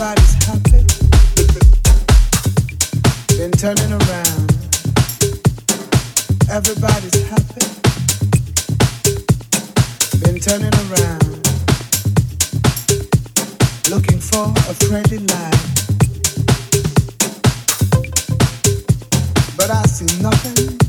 everybody's happy, then turning around. Everybody's happy, Been turning around. Looking for a friendly light. But I see nothing.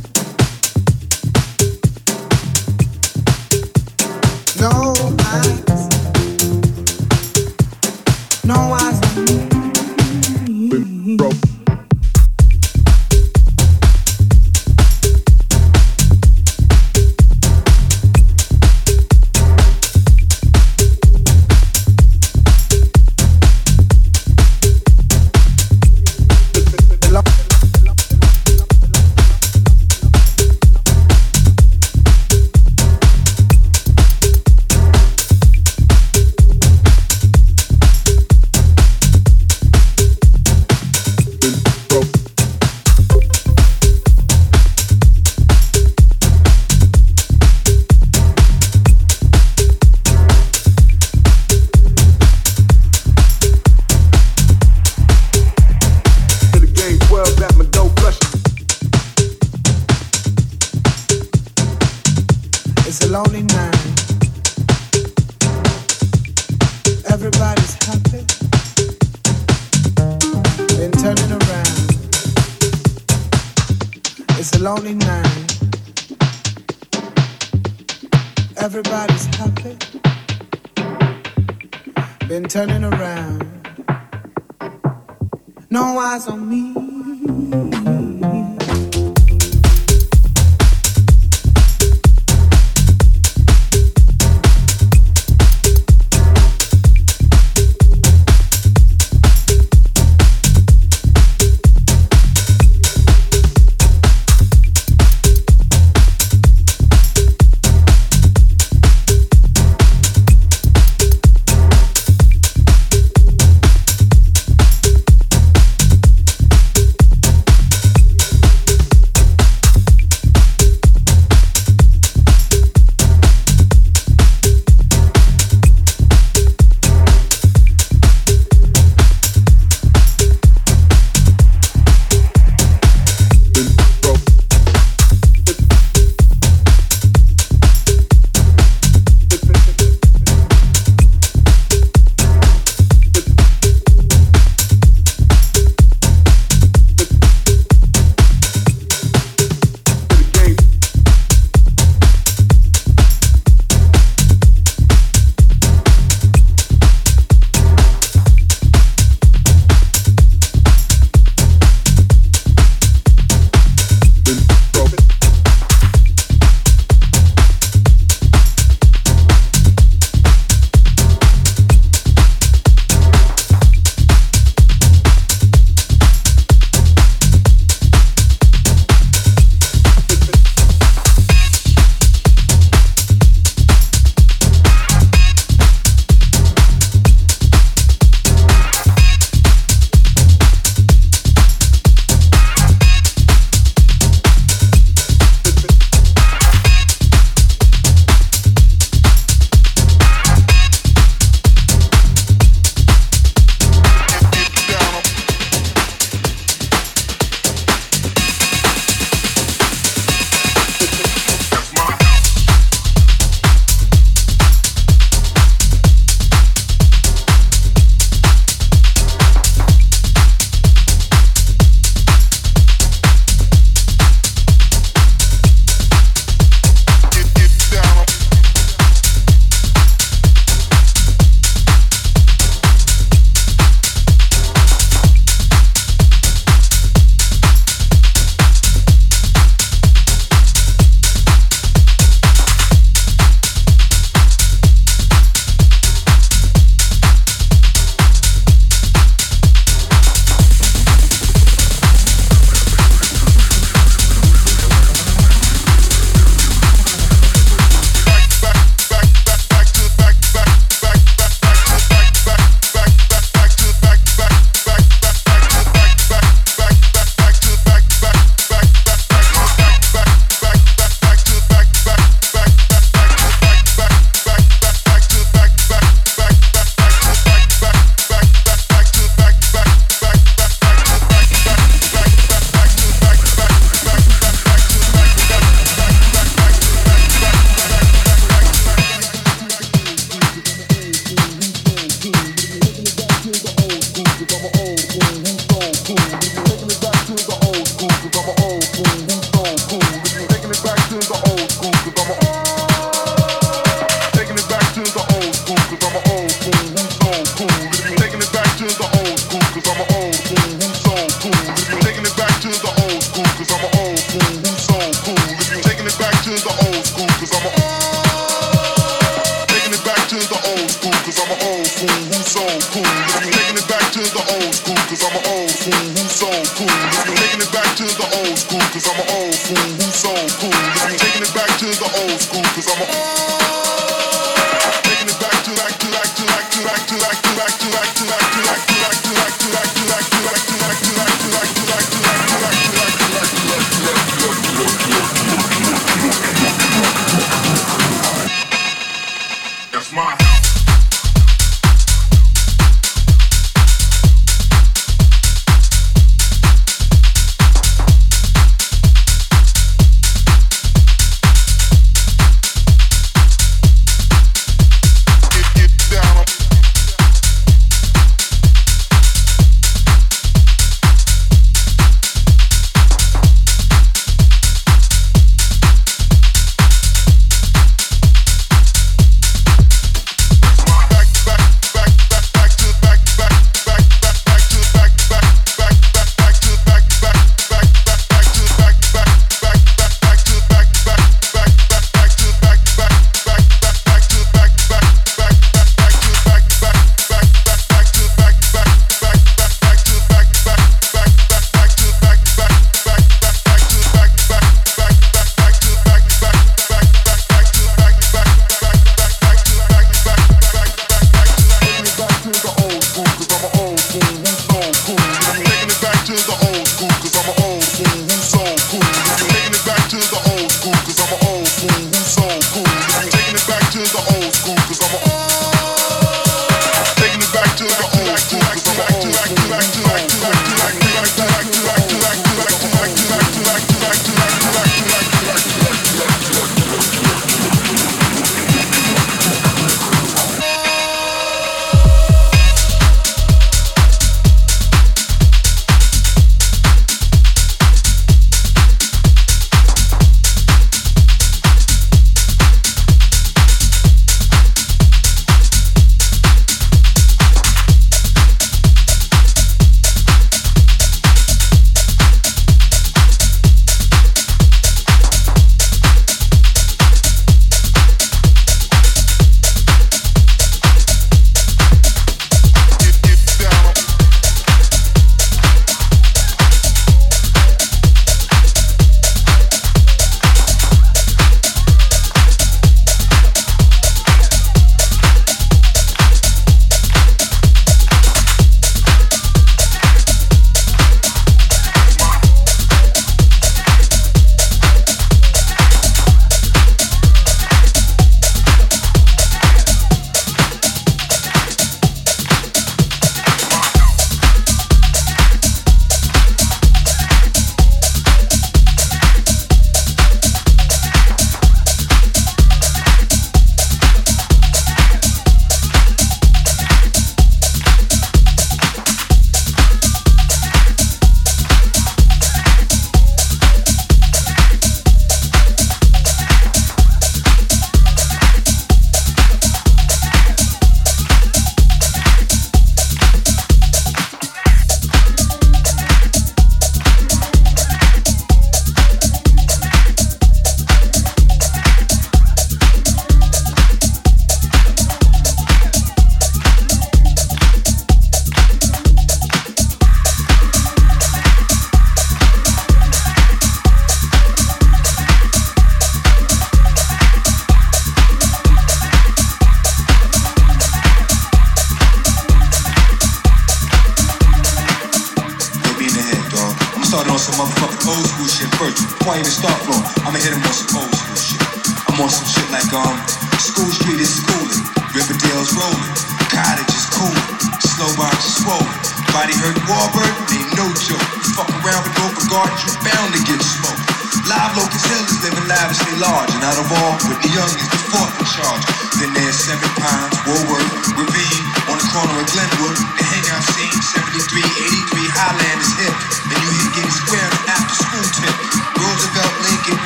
cause I'm a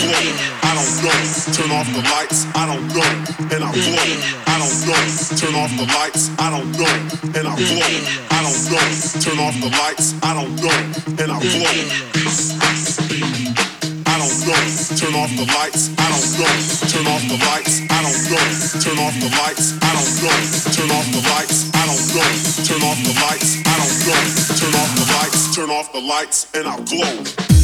I don't know. Turn off the lights, I don't know, and I blow. I don't know. Turn off the lights, I don't know, and I blow. I don't know. Turn off the lights, I don't know, and I blow. I don't know. Turn off the lights. I don't know. Turn off the lights. I don't know. Turn off the lights. I don't know. Turn off the lights. I don't know. Turn off the lights. I don't know. Turn off the lights. Turn off the lights, and I'll glow.